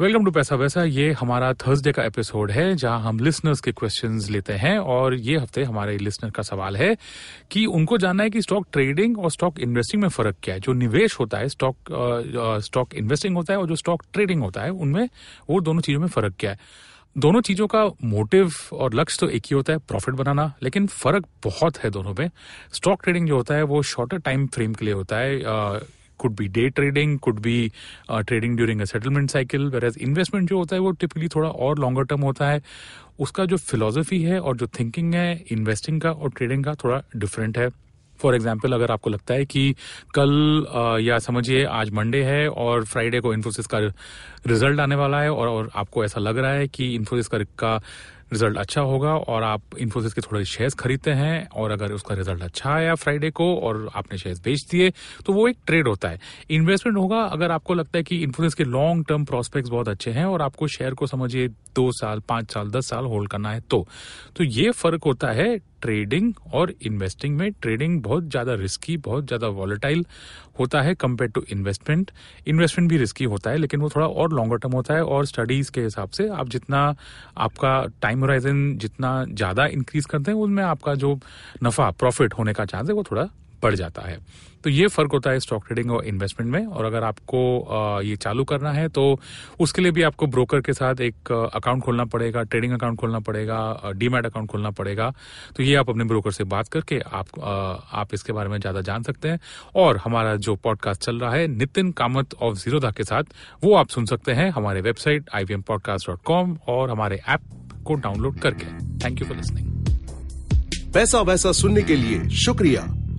Welcome to पैसा वैसा ये हमारा थर्सडे का एपिसोड है, जहाँ हम लिसनर्स के क्वेश्चंस लेते हैं, और ये हफ़्ते हमारे लिसनर का सवाल है कि उनको जानना है कि स्टॉक ट्रेडिंग और स्टॉक इन्वेस्टिंग में फ़र्क क्या है। जो निवेश होता है स्टॉक स्टॉक इन्वेस्टिंग होता है और जो स्टॉक ट्रेडिंग होता है, उनमें वो दोनों चीज़ों में फ़र्क क्या है। दोनों चीज़ों का मोटिव और लक्ष्य तो एक ही होता है प्रॉफिट बनाना, लेकिन फ़र्क बहुत है दोनों में। स्टॉक ट्रेडिंग जो होता है, वो शॉर्टर टाइम फ्रेम के लिए होता है could be day trading could be trading during a settlement cycle whereas investment जो होता है वो टिपिकली थोड़ा और लॉन्गर टर्म होता है। उसका जो फिलोसफी है और जो थिंकिंग है इन्वेस्टिंग का और ट्रेडिंग का थोड़ा डिफरेंट है। फॉर एग्ज़ाम्पल अगर आपको लगता है कि कल आ, या समझिए आज मंडे है और फ्राइडे को इन्फोसिस का रिज़ल्ट आने वाला है और, और आपको ऐसा लग रहा है कि इन्फोसिस का रिज़ल्ट अच्छा होगा और आप इन्फोसिस के थोड़े शेयर्स खरीदते हैं और अगर उसका रिज़ल्ट अच्छा आया फ्राइडे को और आपने शेयर्स बेच दिए तो वो एक ट्रेड होता है। इन्वेस्टमेंट होगा अगर आपको लगता है कि इन्फोसिस के लॉन्ग टर्म प्रोस्पेक्ट बहुत अच्छे हैं और आपको शेयर को समझिए दो साल, पाँच साल, दस साल होल्ड करना है तो। तो ये फ़र्क होता है ट्रेडिंग और इन्वेस्टिंग में ट्रेडिंग बहुत ज़्यादा रिस्की बहुत ज़्यादा वॉलेटाइल होता है कंपेयर टू इन्वेस्टमेंट इन्वेस्टमेंट भी रिस्की होता है, लेकिन वो थोड़ा और लॉन्गर टर्म होता है और स्टडीज़ के हिसाब से आप जितना आपका टाइम होराइजन जितना ज़्यादा इंक्रीज करते हैं, उनमें आपका जो नफा प्रॉफिट होने का चांस है, वो थोड़ा बढ़ जाता है। तो ये फ़र्क होता है स्टॉक ट्रेडिंग और इन्वेस्टमेंट में और अगर आपको ये चालू करना है तो उसके लिए भी आपको ब्रोकर के साथ एक अकाउंट खोलना पड़ेगा, ट्रेडिंग अकाउंट खोलना पड़ेगा डीमैट अकाउंट खोलना पड़ेगा। तो ये आप अपने ब्रोकर से बात करके आप आप इसके बारे में ज़्यादा जान सकते हैं और हमारा जो पॉडकास्ट चल रहा है नितिन कामत ऑफ़ जीरोधा के साथ, वो आप सुन सकते हैं हमारे वेबसाइट आई और हमारे ऐप को डाउनलोड करके। थैंक यू फॉर लिसनिंग पैसा वैसा सुनने के लिए शुक्रिया।